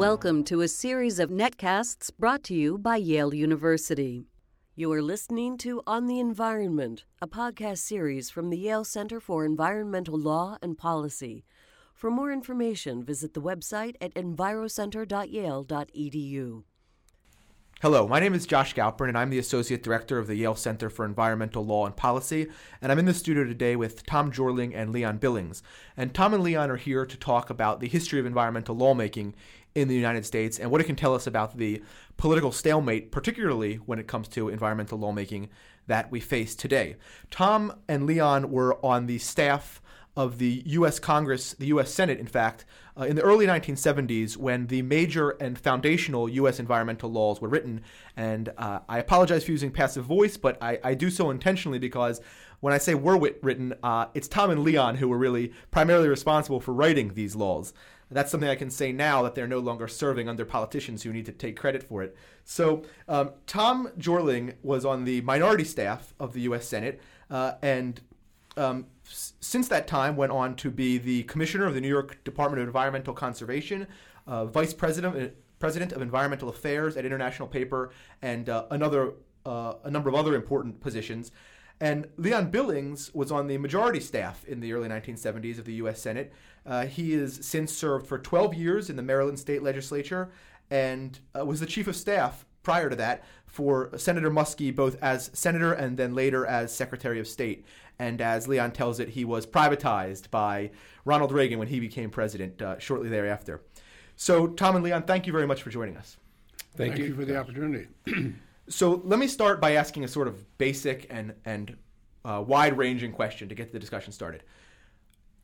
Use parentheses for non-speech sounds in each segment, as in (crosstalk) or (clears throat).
Welcome to a series of netcasts brought to you by Yale University. You are listening to On the Environment, a podcast series from the Yale Center for Environmental Law and Policy. For more information, visit the website at envirocenter.yale.edu. Hello, my name is Josh Galperin, and I'm the Associate Director of the Yale Center for Environmental Law and Policy. And I'm in the studio today with Tom Jorling and Leon Billings. And Tom and Leon are here to talk about the history of environmental lawmaking in the United States and what it can tell us about the political stalemate, particularly when it comes to environmental lawmaking that we face today. Tom and Leon were on the staff of the U.S. Congress, the U.S. Senate, in fact, uh, in the early 1970s when the major and foundational U.S. environmental laws were written. And uh, I apologize for using passive voice, but I, I, do so intentionally because when I say were written, uh, it's Tom and Leon who were really primarily responsible for writing these laws. That's something I can say now that they're no longer serving under politicians who need to take credit for it. So, um, Tom Jorling was on the minority staff of the U.S. Senate, uh, and um, since that time went on to be the commissioner of the New York Department of Environmental Conservation, uh, vice president uh, president of environmental affairs at International Paper, and uh, another uh, a number of other important positions. And Leon Billings was on the majority staff in the early 1970s of the U.S. Senate. Uh, he has since served for 12 years in the Maryland State Legislature and uh, was the chief of staff prior to that for Senator Muskie, both as senator and then later as Secretary of State. And as Leon tells it, he was privatized by Ronald Reagan when he became president uh, shortly thereafter. So, Tom and Leon, thank you very much for joining us. Thank, thank you. you for the opportunity. (clears throat) so, let me start by asking a sort of basic and, and uh, wide ranging question to get the discussion started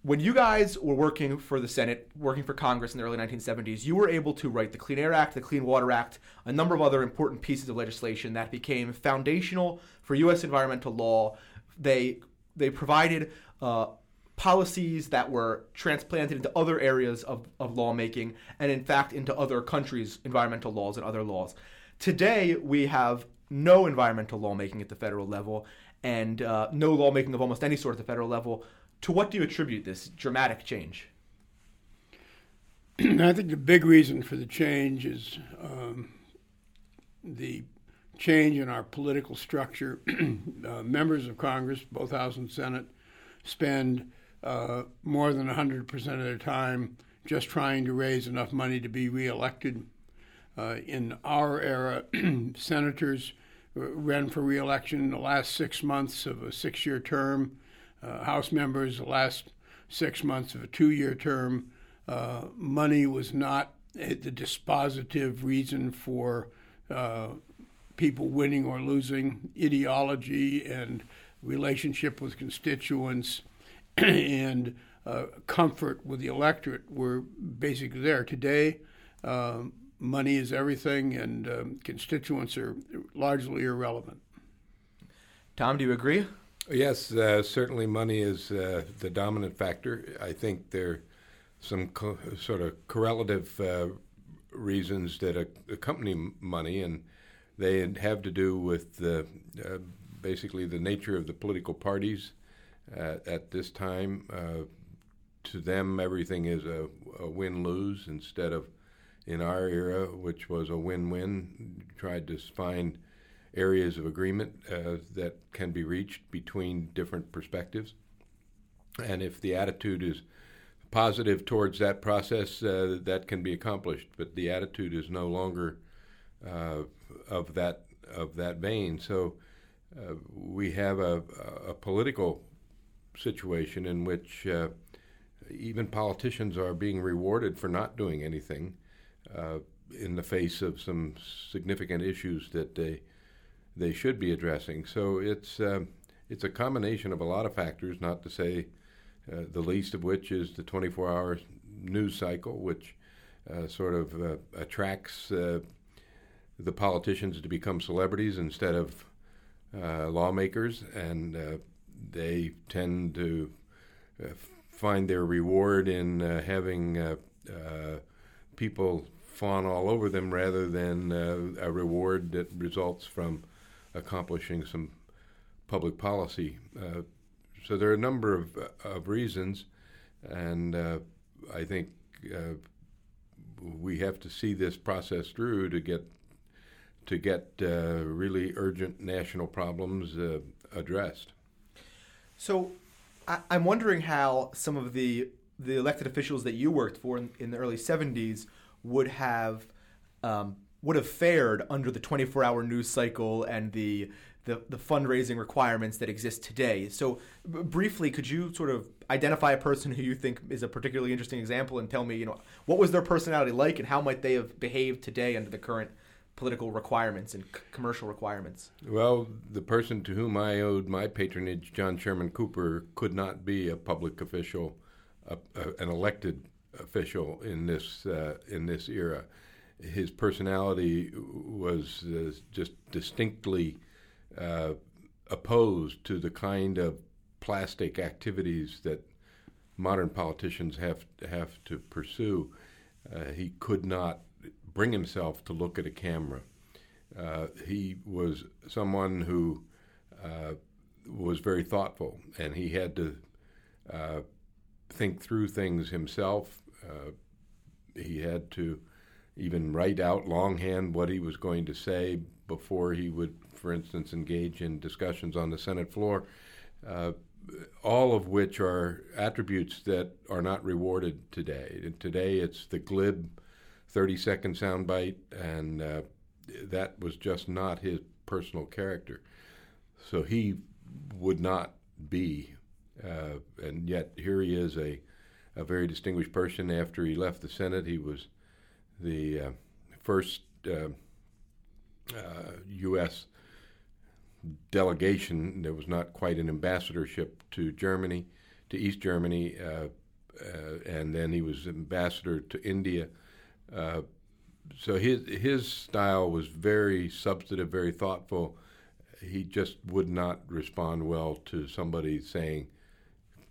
when you guys were working for the Senate, working for Congress in the early 1970s, you were able to write the Clean Air Act, the Clean Water Act, a number of other important pieces of legislation that became foundational for U.S. environmental law. They they provided uh, policies that were transplanted into other areas of, of lawmaking and, in fact, into other countries' environmental laws and other laws. Today, we have no environmental lawmaking at the federal level and uh, no lawmaking of almost any sort at the federal level to what do you attribute this dramatic change? (clears throat) I think the big reason for the change is um, the change in our political structure. (clears throat) uh, members of Congress, both House and Senate, spend uh, more than 100% of their time just trying to raise enough money to be reelected. Uh, in our era, (clears throat) senators ran for reelection in the last six months of a six year term uh, House members the last six months of a two year term. Uh, money was not the dispositive reason for uh, people winning or losing. Ideology and relationship with constituents (clears throat) and uh, comfort with the electorate were basically there. Today, uh, money is everything, and um, constituents are largely irrelevant. Tom, do you agree? Yes, uh, certainly money is uh, the dominant factor. I think there are some co- sort of correlative uh, reasons that accompany money, and they have to do with the, uh, basically the nature of the political parties uh, at this time. Uh, to them, everything is a, a win lose instead of in our era, which was a win win. Tried to find areas of agreement uh, that can be reached between different perspectives. And if the attitude is positive towards that process, uh, that can be accomplished. But the attitude is no longer uh, of that of that vein. So uh, we have a, a, political situation in which uh, even politicians are being rewarded for not doing anything uh, in the face of some significant issues that they they should be addressing. So it's uh, it's a combination of a lot of factors, not to say uh, the least of which is the 24-hour news cycle, which uh, sort of uh, attracts uh, the politicians to become celebrities instead of lawmakers, and they tend to find their reward in having people fawn all over them rather than a reward that results from accomplishing some public policy. Uh, so there are a number of, of reasons, and uh, I think uh, we have to see this process through to get to get uh, really urgent national problems uh, addressed. So, I, am wondering how some of the the elected officials that you worked for in, in the early '70s would have um, would have fared under the 24-hour news cycle and the the, the fundraising requirements that exist today. So, b- briefly, could you sort of identify a person who you think is a particularly interesting example and tell me, you know, what was their personality like and how might they have behaved today under the current political requirements and c- commercial requirements? Well, the person to whom I owed my patronage, John Sherman Cooper, could not be a public official, an elected official in this uh, in this era. His personality was uh, just distinctly uh, opposed to the kind of plastic activities that modern politicians have have to pursue. Uh, he could not bring himself to look at a camera. Uh, he was someone who uh, was very thoughtful, and he had to think through things himself. Uh, he had to even write out longhand what he was going to say before he would, for instance, engage in discussions on the Senate floor. Uh, all of which are attributes that are not rewarded today. And today, it's the glib 30 second soundbite, and uh, that was just not his personal character. So he would not be, uh, and yet here he is, a, a very distinguished person. After he left the Senate, he was the uh, first U.S. Uh, delegation. There was not quite an ambassadorship to Germany, to East Germany, uh, uh, and then he was ambassador to India uh, so his his style was very substantive, very thoughtful. He just would not respond well to somebody saying,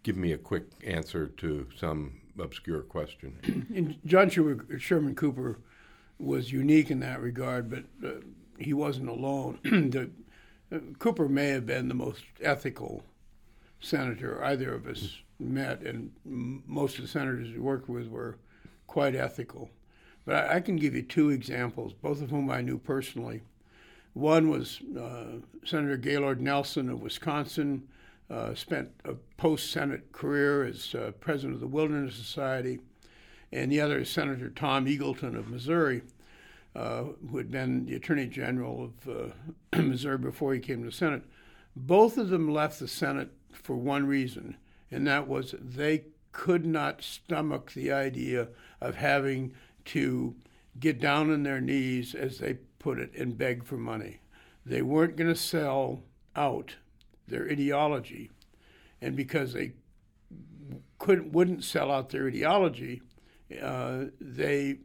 "Give me a quick answer to some obscure question." (clears throat) And John Sherman Cooper was unique in that regard, but uh, he wasn't alone. (clears throat) the, uh, Cooper may have been the most ethical senator either of us met, and m- most of the senators we worked with were quite ethical. But I, I, can give you two examples, both of whom I knew personally. One was uh, Senator Gaylord Nelson of Wisconsin, uh, spent a post Senate career as uh, president of the Wilderness Society, and the other is Senator Tom Eagleton of Missouri, uh, who had been the Attorney General of uh, (clears throat) Missouri before he came to the Senate. Both of them left the Senate for one reason, and that was they could not stomach the idea of having to get down on their knees, as they put it, and beg for money. They weren't going to sell out their ideology, and because they couldn't wouldn't sell out their ideology, uh, they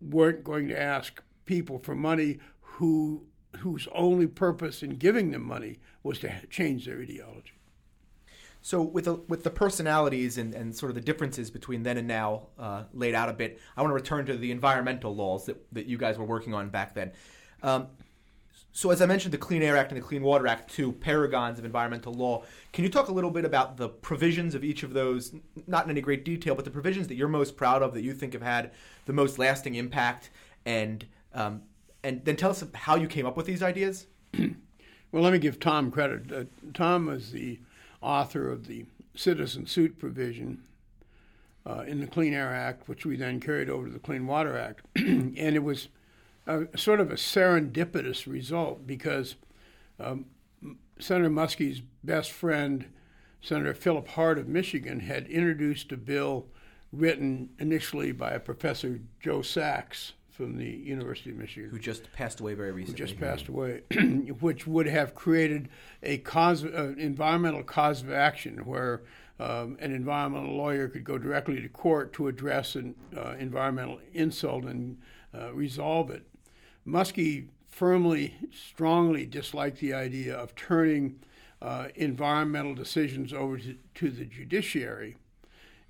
weren't going to ask people for money who whose only purpose in giving them money was to change their ideology. So with the, with the personalities and, and sort of the differences between then and now uh, laid out a bit, I want to return to the environmental laws that, that you guys were working on back then. Um, so as I mentioned, the Clean Air Act and the Clean Water Act, two paragons of environmental law. Can you talk a little bit about the provisions of each of those, not in any great detail, but the provisions that you're most proud of, that you think have had the most lasting impact, and um, and then tell us how you came up with these ideas? (clears throat) well, let me give Tom credit. Uh, Tom was the author of the citizen suit provision uh, in the Clean Air Act, which we then carried over to the Clean Water Act. (clears throat) and it was a, sort of a serendipitous result because um, Senator Muskie's best friend, Senator Philip Hart of Michigan, had introduced a bill written initially by a professor Joe Sax from the University of Michigan, who just passed away very recently. Who just passed away, (clears throat) which would have created a cause, uh, environmental cause of action where um, an environmental lawyer could go directly to court to address an uh, environmental insult and uh, resolve it. Muskie firmly, strongly disliked the idea of turning uh, environmental decisions over to, to the judiciary,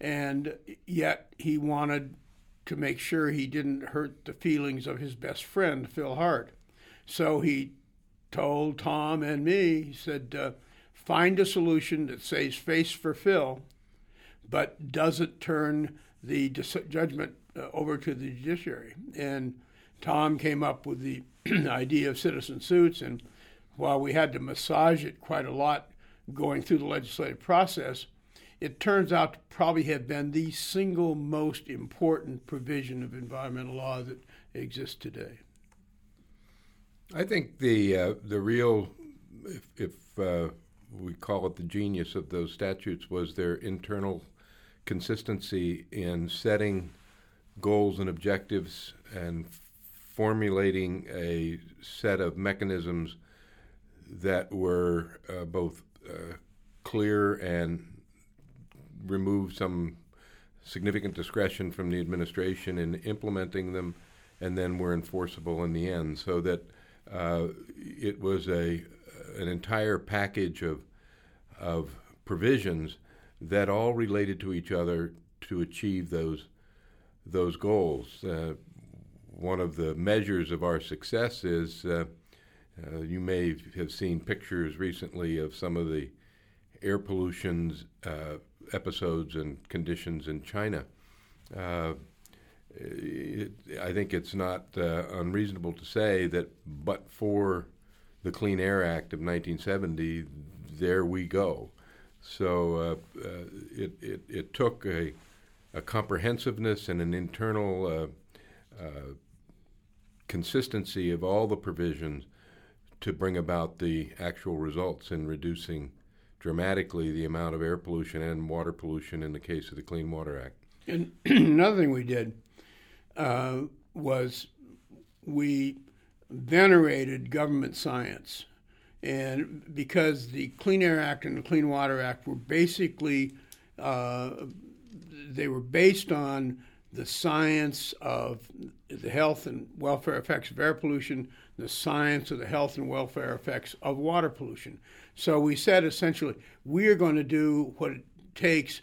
and yet he wanted to make sure he didn't hurt the feelings of his best friend, Phil Hart. So he told Tom and me, he said, uh, find a solution that saves face for Phil, but doesn't turn the dis- judgment uh, over to the judiciary. And Tom came up with the (clears throat) idea of citizen suits, and while we had to massage it quite a lot going through the legislative process, it turns out to probably have been the single most important provision of environmental law that exists today. I think the uh, the real, if, if uh, we call it the genius of those statutes, was their internal consistency in setting goals and objectives and formulating a set of mechanisms that were uh, both uh, clear and removed some significant discretion from the administration in implementing them, and then were enforceable in the end. So that uh, it was a an entire package of of provisions that all related to each other to achieve those those goals. Uh, one of the measures of our success is uh, uh, you may have seen pictures recently of some of the air pollution uh, episodes and conditions in China. Uh, it, I think it's not uh, unreasonable to say that, but for the Clean Air Act of 1970, there we go. So uh, it, it, it, took a, a, comprehensiveness and an internal consistency of all the provisions to bring about the actual results in reducing dramatically the amount of air pollution and water pollution in the case of the Clean Water Act. And (clears throat) another thing we did uh, was we venerated government science. And because the Clean Air Act and the Clean Water Act were basically, uh, they were based on the science of the health and welfare effects of air pollution, the science of the health and welfare effects of water pollution. So we said essentially, we are going to do what it takes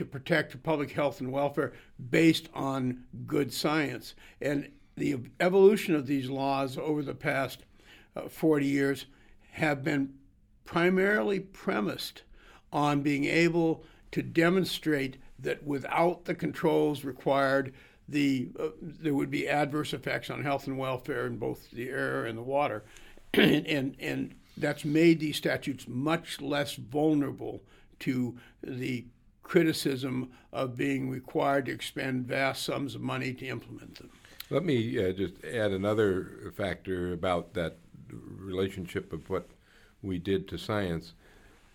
to protect public health and welfare based on good science. And the evolution of these laws over the past uh, 40 years have been primarily premised on being able to demonstrate that without the controls required, the uh, there would be adverse effects on health and welfare in both the air and the water, (clears throat) and, and and that's made these statutes much less vulnerable to the criticism of being required to expend vast sums of money to implement them. Let me uh, just add another factor about that relationship of what we did to science.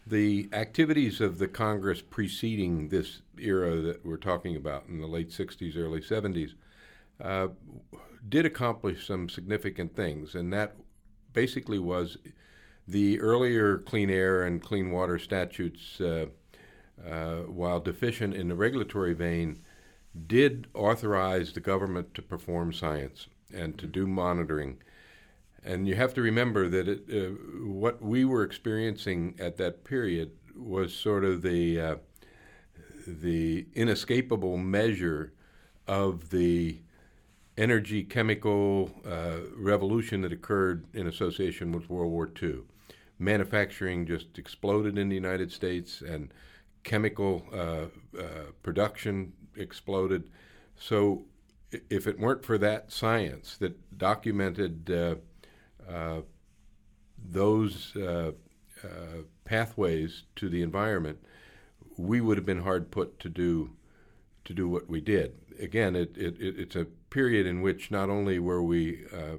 The activities of the Congress preceding this era that we're talking about in the late 60s, early 70s uh, did accomplish some significant things, and that basically was the earlier clean air and clean water statutes, uh, uh, while deficient in the regulatory vein, did authorize the government to perform science and to do monitoring and you have to remember that it, uh, what we were experiencing at that period was sort of the uh, the inescapable measure of the energy chemical uh, revolution that occurred in association with World War II. Manufacturing just exploded in the United States, and chemical uh, uh, production exploded. So, if it weren't for that science that documented uh, those uh, uh, pathways to the environment, we would have been hard put to do to do what we did. Again, it, it, it's a period in which not only were we uh,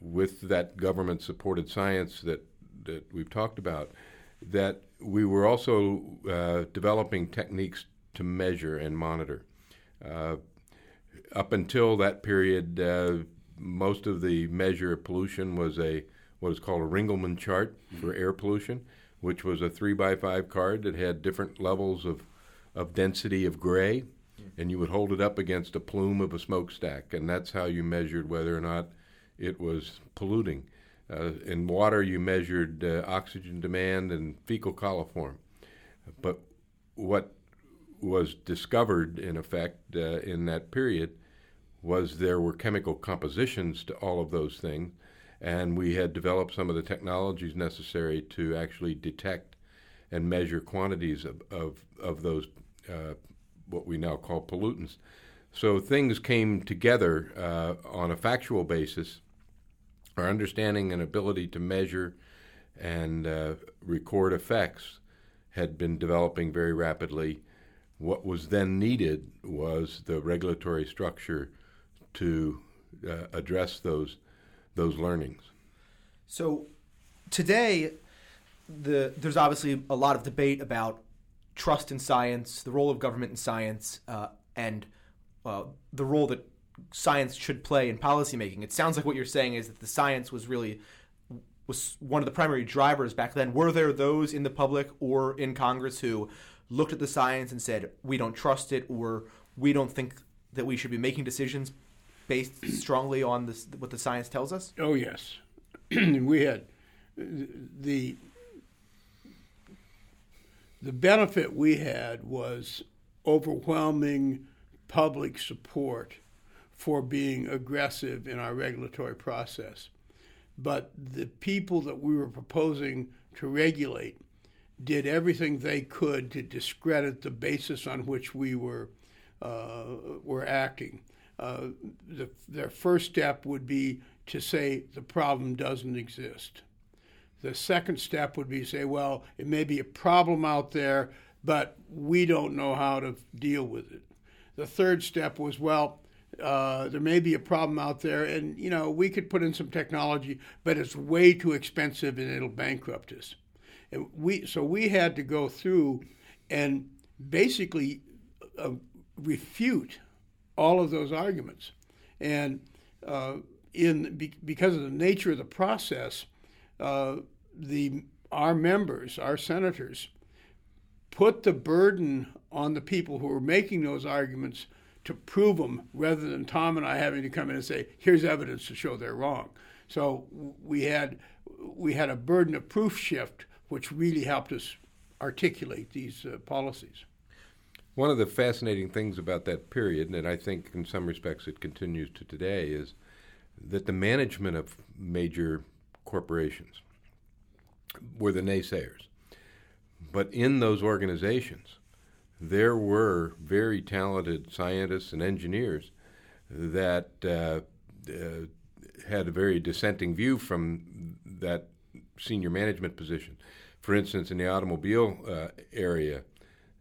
with that government supported science that, that we've talked about, that we were also uh, developing techniques to measure and monitor. Uh, up until that period, most of the measure of pollution was a what is called a Ringelmann chart for air pollution, which was a three by five card that had different levels of, of density of gray, and you would hold it up against a plume of a smokestack, and that's how you measured whether or not it was polluting. Uh, in water, you measured uh, oxygen demand and fecal coliform. But what was discovered, in effect, uh, in that period was there were chemical compositions to all of those things, and we had developed some of the technologies necessary to actually detect and measure quantities of, of, of those, uh, what we now call pollutants. So things came together uh, on a factual basis. Our understanding and ability to measure and uh, record effects had been developing very rapidly. What was then needed was the regulatory structure to uh, address those those learnings. So today, the there's obviously a lot of debate about trust in science, the role of government in science, uh, and uh, the role that science should play in policymaking. It sounds like what you're saying is that the science was really was one of the primary drivers back then. Were there those in the public or in Congress who looked at the science and said we don't trust it or we don't think that we should be making decisions based strongly on this, what the science tells us? Oh yes, (clears throat) we had the the benefit we had was overwhelming public support for being aggressive in our regulatory process. But the people that we were proposing to regulate did everything they could to discredit the basis on which we were uh, were acting. Uh, the, their first step would be to say the problem doesn't exist. The second step would be to say, well, it may be a problem out there, but we don't know how to deal with it. The third step was, well, uh, there may be a problem out there, and you know we could put in some technology, but it's way too expensive and it'll bankrupt us. And we so we had to go through and basically uh, refute all of those arguments, and uh, in be, because of the nature of the process, uh, the our members, our senators, put the burden on the people who are making those arguments to prove them rather than Tom and I having to come in and say, here's evidence to show they're wrong. So we had we had a burden of proof shift, which really helped us articulate these uh, policies. One of the fascinating things about that period, and I think in some respects it continues to today, is that the management of major corporations were the naysayers. But in those organizations, there were very talented scientists and engineers that uh, uh, had a very dissenting view from that senior management position. For instance, in the automobile uh, area,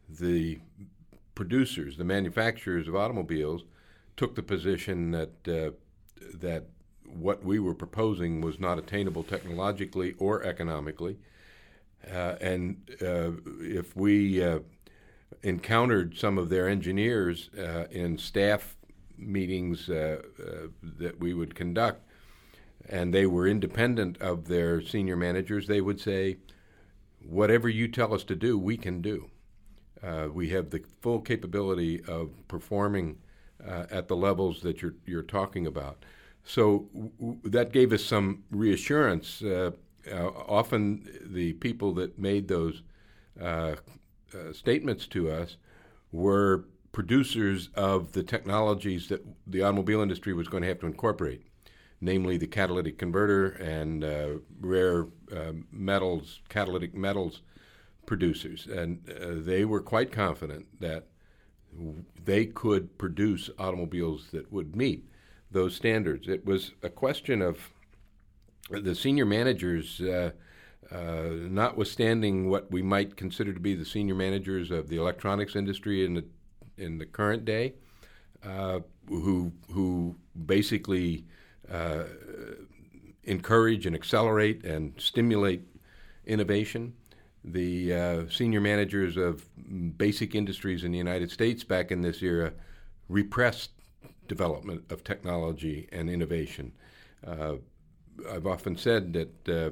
the producers, the manufacturers of automobiles, took the position that uh, that what we were proposing was not attainable technologically or economically, uh, and uh, if we uh, encountered some of their engineers uh, in staff meetings that we would conduct, and they were independent of their senior managers, they would say, Whatever you tell us to do, we can do. Uh, we have the full capability of performing uh, at the levels that you're, you're talking about. So w- that gave us some reassurance. Uh, often, the people that made those uh, statements to us were producers of the technologies that the automobile industry was going to have to incorporate, namely the catalytic converter and uh, rare uh, metals, catalytic metals producers. And uh, they were quite confident that they could produce automobiles that would meet those standards. It was a question of the senior managers uh, uh, notwithstanding what we might consider to be the senior managers of the electronics industry in the in the current day, uh, who who basically uh, encourage and accelerate and stimulate innovation. The uh, senior managers of basic industries in the United States back in this era repressed development of technology and innovation. Uh, I've often said that uh,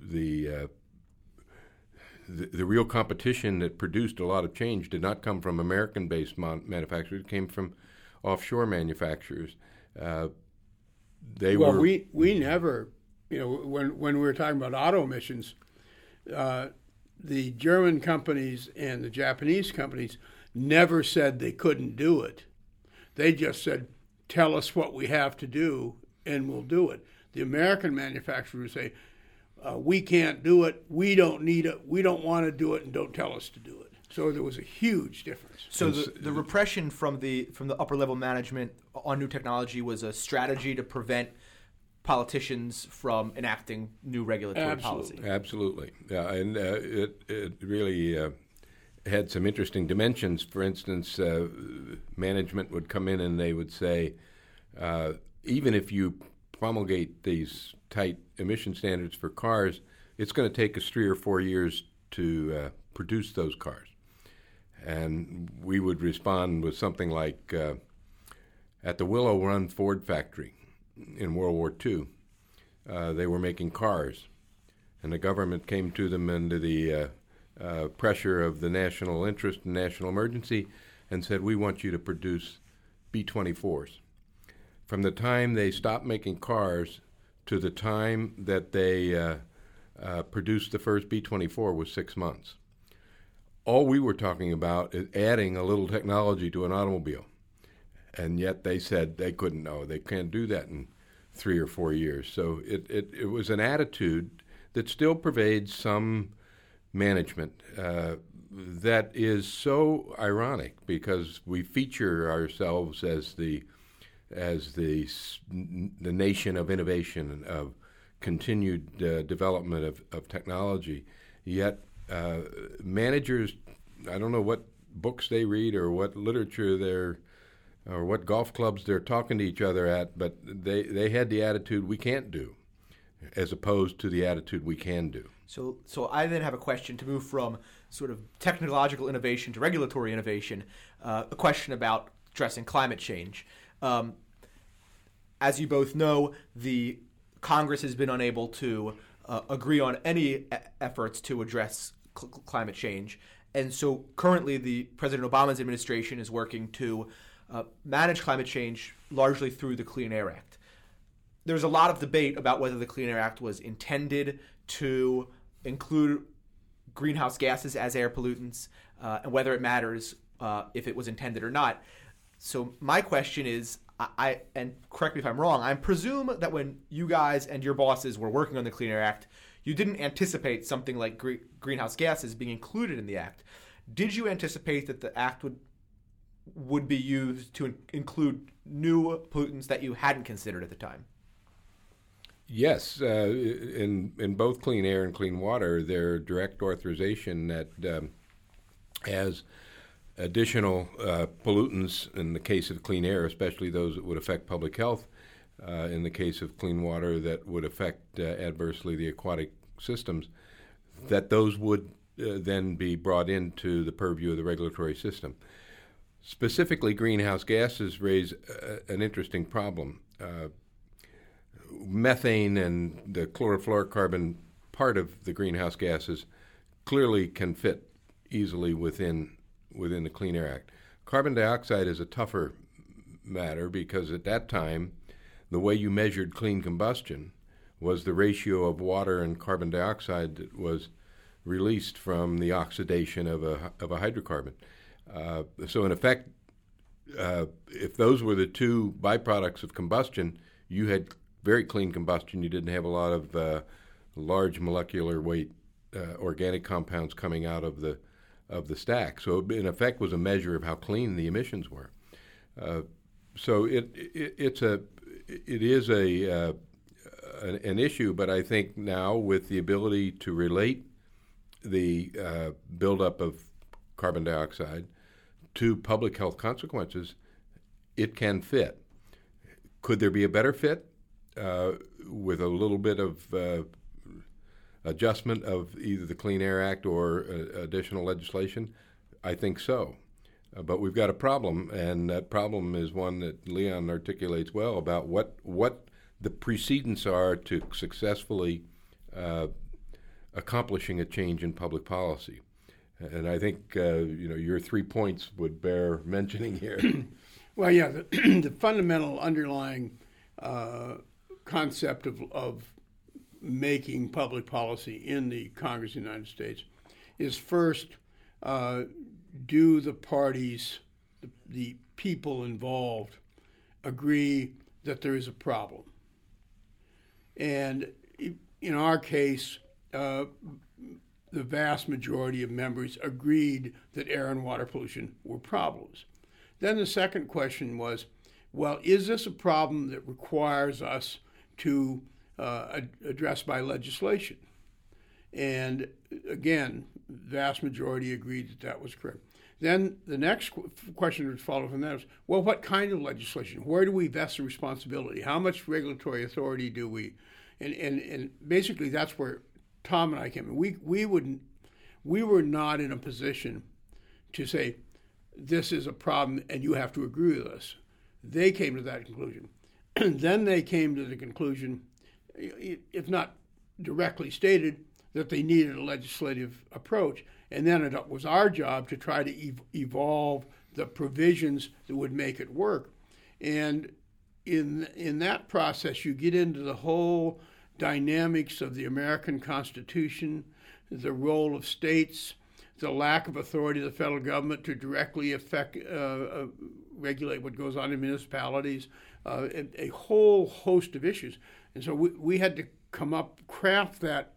the, uh, the, the real competition that produced a lot of change did not come from American-based mon- manufacturers; it came from offshore manufacturers. Uh, they well, were. we we never, you know, when when we were talking about auto emissions, uh, the German companies and the Japanese companies never said they couldn't do it. They just said, "Tell us what we have to do, and we'll do it." The American manufacturers say, uh, we can't do it, we don't need it, we don't want to do it, and don't tell us to do it. So there was a huge difference. So the, the repression from the from the upper level management on new technology was a strategy to prevent politicians from enacting new regulatory Absolutely. policy. Absolutely, yeah, and uh, it it really uh, had some interesting dimensions. For instance, uh, management would come in and they would say, uh, even if you promulgate these tight emission standards for cars, it's going to take us three or four years to uh, produce those cars. And we would respond with something like, uh, at the Willow Run Ford factory in World War II, uh, they were making cars, and the government came to them under the uh, uh, pressure of the national interest and national emergency and said, We want you to produce B 24s. From the time they stopped making cars to the time that they uh, uh, produced the first B 24 was six months. All we were talking about is adding a little technology to an automobile. And yet they said they couldn't know. They can't do that in three or four years. So it, it, it was an attitude that still pervades some management uh, that is so ironic because we feature ourselves as the as the the nation of innovation of continued uh, development of, of technology. Yet uh, managers, I don't know what books they read or what literature they're or what golf clubs they're talking to each other at, but they, they had the attitude we can't do, as opposed to the attitude we can do. So, so I then have a question to move from sort of technological innovation to regulatory innovation. Uh, a question about addressing climate change. Um, as you both know, the Congress has been unable to uh, agree on any e- efforts to address cl- climate change, and so currently, the President Obama's administration is working to uh, manage climate change largely through the Clean Air Act. There's a lot of debate about whether the Clean Air Act was intended to include greenhouse gases as air pollutants uh, and whether it matters uh, if it was intended or not. So my question is, I, I and correct me if I'm wrong. I presume that when you guys and your bosses were working on the Clean Air Act, you didn't anticipate something like gre- greenhouse gases being included in the act. Did you anticipate that the act would would be used to in- include new pollutants that you hadn't considered at the time? Yes, uh, in in both clean air and clean water, there direct authorization that um, as additional uh, pollutants in the case of clean air, especially those that would affect public health. Uh, in the case of clean water, that would affect uh, adversely the aquatic systems. That those would uh, then be brought into the purview of the regulatory system. Specifically, greenhouse gases raise uh, an interesting problem methane and the chlorofluorocarbon part of the greenhouse gases clearly can fit easily within within the Clean Air Act. Carbon dioxide is a tougher matter because at that time the way you measured clean combustion was the ratio of water and carbon dioxide that was released from the oxidation of a of a hydrocarbon. Uh, so in effect, uh, if those were the two byproducts of combustion, you had very clean combustion. You didn't have a lot of uh, large molecular weight uh, organic compounds coming out of the of the stack. So it, in effect, was a measure of how clean the emissions were. Uh, so it, it, it's a it is a uh, an, an, issue, but I think now with the ability to relate the buildup of carbon dioxide to public health consequences, it can fit. Could there be a better fit? uh, with a little bit of uh, adjustment of either the Clean Air Act or uh, additional legislation? I think so. Uh, but we've got a problem, and that problem is one that Leon articulates well about what what the precedents are to successfully uh, accomplishing a change in public policy. And I think uh, you know your three points would bear (laughs) mentioning here. (clears throat) well, yeah, the, (clears throat) the fundamental underlying uh, concept of, of making public policy in the Congress of the United States is first uh, do the parties, the, the, people involved, agree that there is a problem? And in our case, uh, the vast majority of members agreed that air and water pollution were problems. Then the second question was well, is this a problem that requires us to uh, address by legislation? And again, vast majority agreed that that was correct. Then the next question that followed from that was, well, what kind of legislation? Where do we vest the responsibility? How much regulatory authority do we? And, and, and basically, that's where Tom and I came in. We, we, wouldn't, we were not in a position to say, this is a problem and you have to agree with us. They came to that conclusion. (clears throat) then they came to the conclusion, if not directly stated, that they needed a legislative approach. And then it was our job to try to ev- evolve the provisions that would make it work. And in, in that process, you get into the whole dynamics of the American Constitution, the role of states, the lack of authority of the federal government to directly affect, uh, uh, regulate what goes on in municipalities, uh, a, a, whole host of issues. And so we, we had to come up, craft that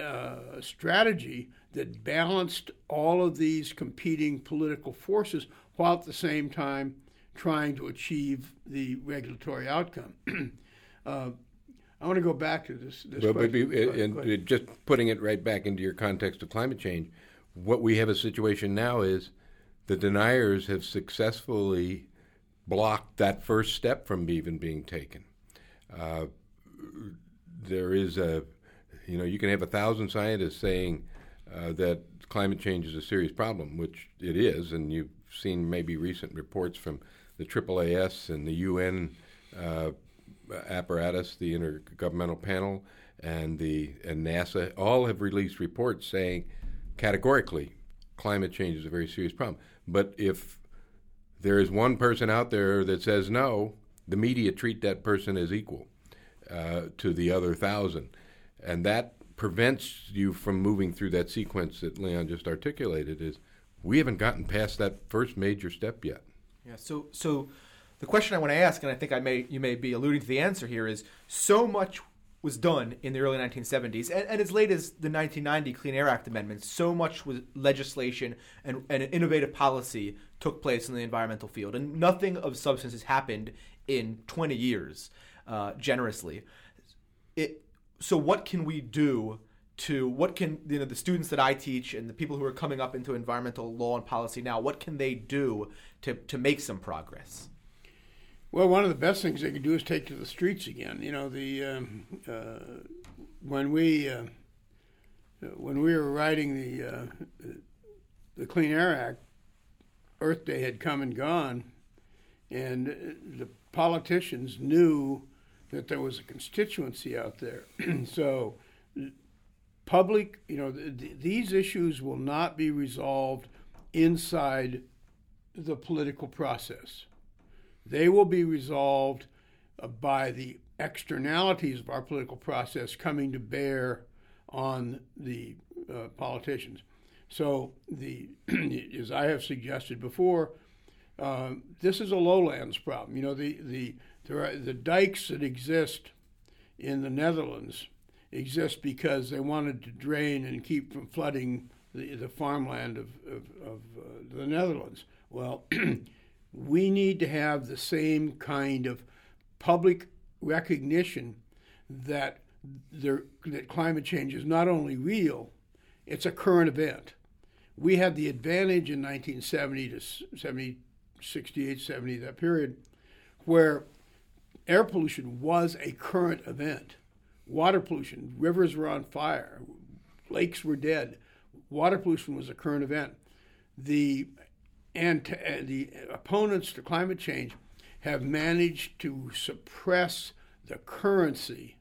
uh, strategy that balanced all of these competing political forces while at the same time trying to achieve the regulatory outcome. (clears throat) I want to go back to this. this well, but be, and just putting it right back into your context of climate change, what we have a situation now is the deniers have successfully blocked that first step from even being taken. Uh, there is a, you know, you can have a thousand scientists saying uh, that climate change is a serious problem, which it is, and you've seen maybe recent reports from the AAAS and the UN uh, apparatus, the Intergovernmental Panel, and the and NASA all have released reports saying categorically climate change is a very serious problem. But if there is one person out there that says no, the media treat that person as equal uh, to the other thousand, and that prevents you from moving through that sequence that Leon just articulated. Is we haven't gotten past that first major step yet. Yeah. So so the question I want to ask, and I think I may you may be alluding to the answer here, is so much was done in the early 1970s, and, and, as late as the 1990 Clean Air Act amendments, so much was legislation and, and innovative policy took place in the environmental field, and nothing of substance has happened in 20 years, uh, generously. It, so, what can we do to what can you know the students that I teach and the people who are coming up into environmental law and policy now? What can they do to to make some progress? Well, one of the best things they could do is take to the streets again. You know, the um, uh, when we uh, when we were writing the uh, the Clean Air Act, Earth Day had come and gone, and the politicians knew that there was a constituency out there. (clears throat) so, public, you know, th- these issues will not be resolved inside the political process they will be resolved uh, by the externalities of our political process coming to bear on the uh, politicians. So, the (clears throat) as I have suggested before, uh, this is a lowlands problem. You know, the the the dikes that exist in the Netherlands exist because they wanted to drain and keep from flooding the, the farmland of, of, of uh, the Netherlands. Well, (clears throat) we need to have the same kind of public recognition that there, that climate change is not only real, it's a current event. We had the advantage in 1970 to 70, 68, 70, that period, where air pollution was a current event. Water pollution, rivers were on fire, lakes were dead. Water pollution was a current event. The and to, uh, the opponents to climate change have managed to suppress the currency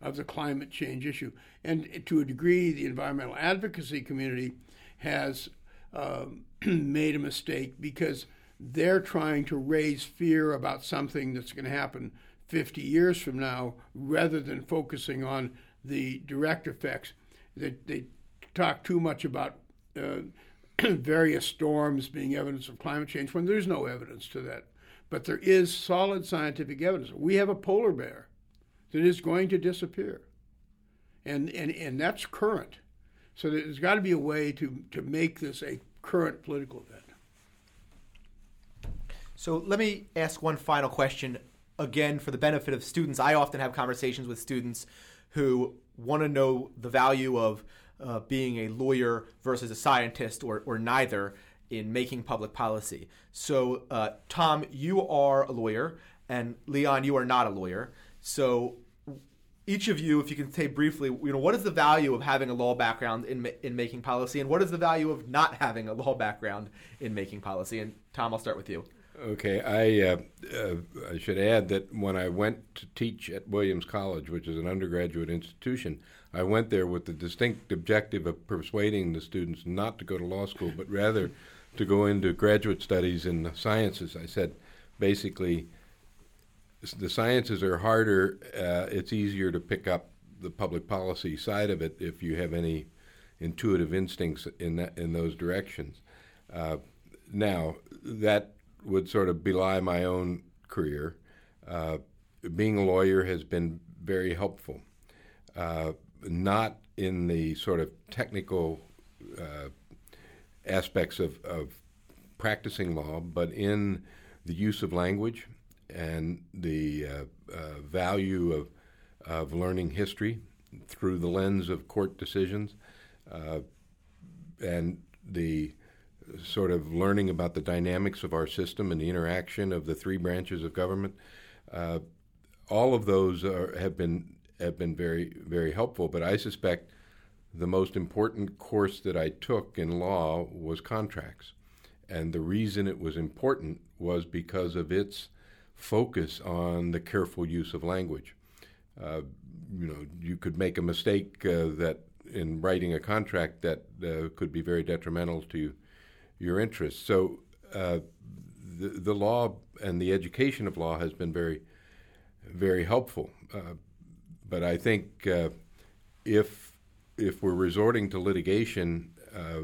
of the climate change issue. And to a degree, the environmental advocacy community has um, (clears throat) made a mistake because they're trying to raise fear about something that's going to happen 50 years from now rather than focusing on the direct effects. They, they talk too much about uh, (clears throat) various storms being evidence of climate change when there's no evidence to that. But there is solid scientific evidence. We have a polar bear that is going to disappear. And, and, and that's current. So there's got to be a way to, to make this a current political event. So let me ask one final question again for the benefit of students. I often have conversations with students who want to know the value of uh, being a lawyer versus a scientist or, or neither in making public policy. So, uh, Tom, you are a lawyer, and Leon, you are not a lawyer. So, each of you, if you can say briefly, you know, what is the value of having a law background in in making policy, and what is the value of not having a law background in making policy? And Tom, I'll start with you. Okay, I uh, uh, I should add that when I went to teach at Williams College, which is an undergraduate institution, I went there with the distinct objective of persuading the students not to go to law school, but rather to go into graduate studies in the sciences. I said, basically, the sciences are harder. Uh, it's easier to pick up the public policy side of it if you have any intuitive instincts in that in those directions. Uh, now that would sort of belie my own career. Uh, being a lawyer has been very helpful, uh, not in the sort of technical uh, aspects of, of practicing law, but in the use of language and the uh, uh, value of, of learning history through the lens of court decisions uh, and the sort of learning about the dynamics of our system and the interaction of the three branches of government. Uh, all of those are, have been have been very very helpful. But I suspect the most important course that I took in law was contracts, and the reason it was important was because of its focus on the careful use of language. Uh, you know, you could make a mistake uh, that in writing a contract that uh, could be very detrimental to your interests. So uh, the, the law and the education of law has been very, very helpful. But I think uh, if if we're resorting to litigation, uh,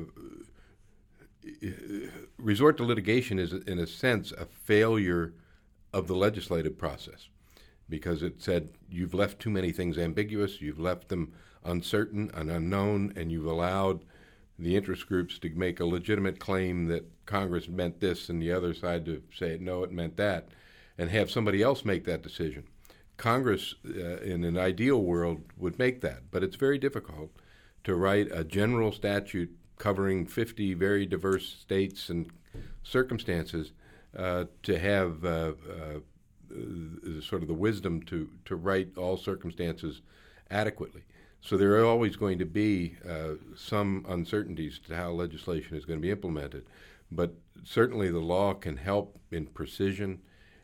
resort to litigation is, in a sense, a failure of the legislative process because it said you've left too many things ambiguous, you've left them uncertain and unknown, and you've allowed the interest groups to make a legitimate claim that Congress meant this and the other side to say no, it meant that, and have somebody else make that decision. Congress, uh, in an ideal world, would make that, but it's very difficult to write a general statute covering 50 very diverse states and circumstances uh, to have uh, uh sort of the wisdom to, to write all circumstances adequately. So there are always going to be uh, some uncertainties to how legislation is going to be implemented, but certainly the law can help in precision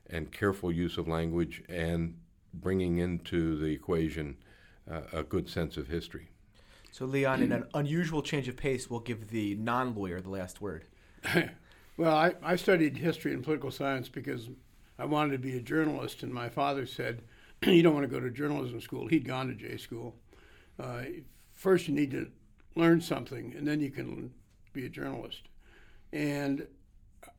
and careful use of language and bringing into the equation uh, a good sense of history. So, Leon, in an unusual change of pace, we'll give the non lawyer the last word. (laughs) well, I, I studied history and political science because I wanted to be a journalist, and my father said, (clears throat) You don't want to go to journalism school. He'd gone to J school uh, first you need to learn something, and then you can be a journalist. And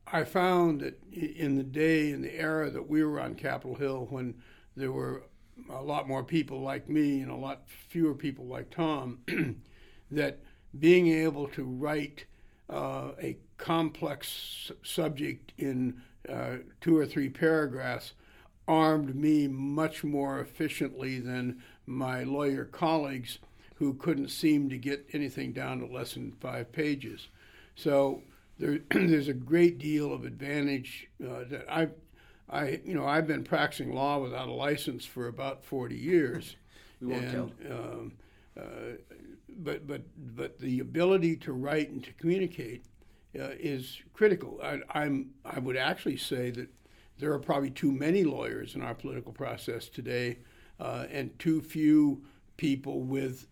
I found that in the day, in the era that we were on Capitol Hill, when there were a lot more people like me and a lot fewer people like Tom, (clears throat) that being able to write uh, a complex subject in uh, two or three paragraphs armed me much more efficiently than my lawyer colleagues who couldn't seem to get anything down to less than five pages. So there, (clears throat) there's a great deal of advantage uh, that I, I, you know, I've been practicing law without a license for about 40 years. (laughs) we won't and, tell. Um, uh, but but but the ability to write and to communicate uh, is critical. I, I'm I would actually say that there are probably too many lawyers in our political process today, uh, and too few people with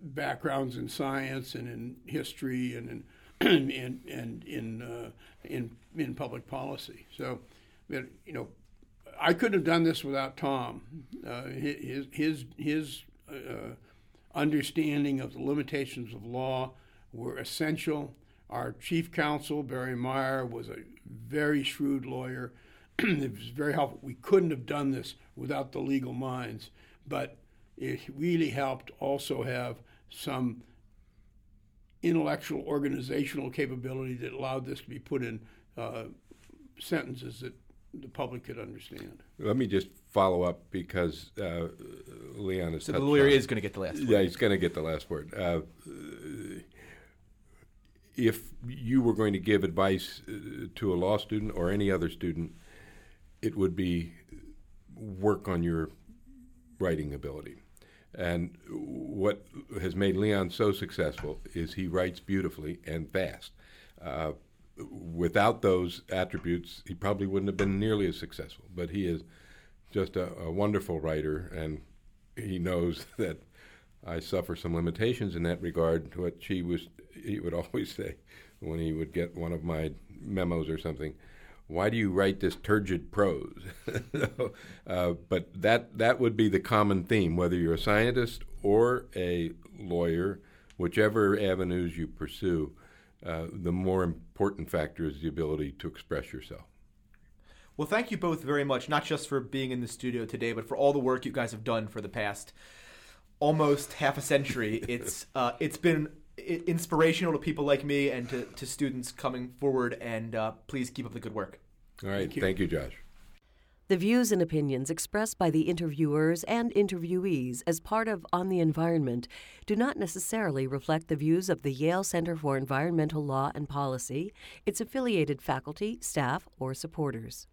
backgrounds in science and in history and in (clears throat) and and in uh, in in public policy. So, you know, I couldn't have done this without Tom. Uh, his his his uh, understanding of the limitations of law were essential. Our chief counsel Barry Meyer was a very shrewd lawyer (clears throat) it was very helpful. We couldn't have done this without the legal minds, but it really helped also have some intellectual organizational capability that allowed this to be put in uh, sentences that the public could understand. Let me just follow up because uh, Leon is. So the lawyer is going to get the last. Word. Yeah, he's going to get the last word. Uh, if you were going to give advice uh, to a law student or any other student, it would be work on your writing ability. And what has made Leon so successful is he writes beautifully and fast. Uh, without those attributes, he probably wouldn't have been nearly as successful. But he is just a, a wonderful writer, and he knows (laughs) that I suffer some limitations in that regard. What she was, he would always say when he would get one of my memos or something why do you write this turgid prose? (laughs) uh, but that that would be the common theme, whether you're a scientist or a lawyer, whichever avenues you pursue. Uh, the more important factor is the ability to express yourself. Well, thank you both very much, not just for being in the studio today, but for all the work you guys have done for the past almost half a century. (laughs) it's uh, it's been inspirational to people like me and to, to students coming forward. And uh, please keep up the good work. All right. Thank you. Thank you, Josh. The views and opinions expressed by the interviewers and interviewees as part of On the Environment do not necessarily reflect the views of the Yale Center for Environmental Law and Policy, its affiliated faculty, staff, or supporters.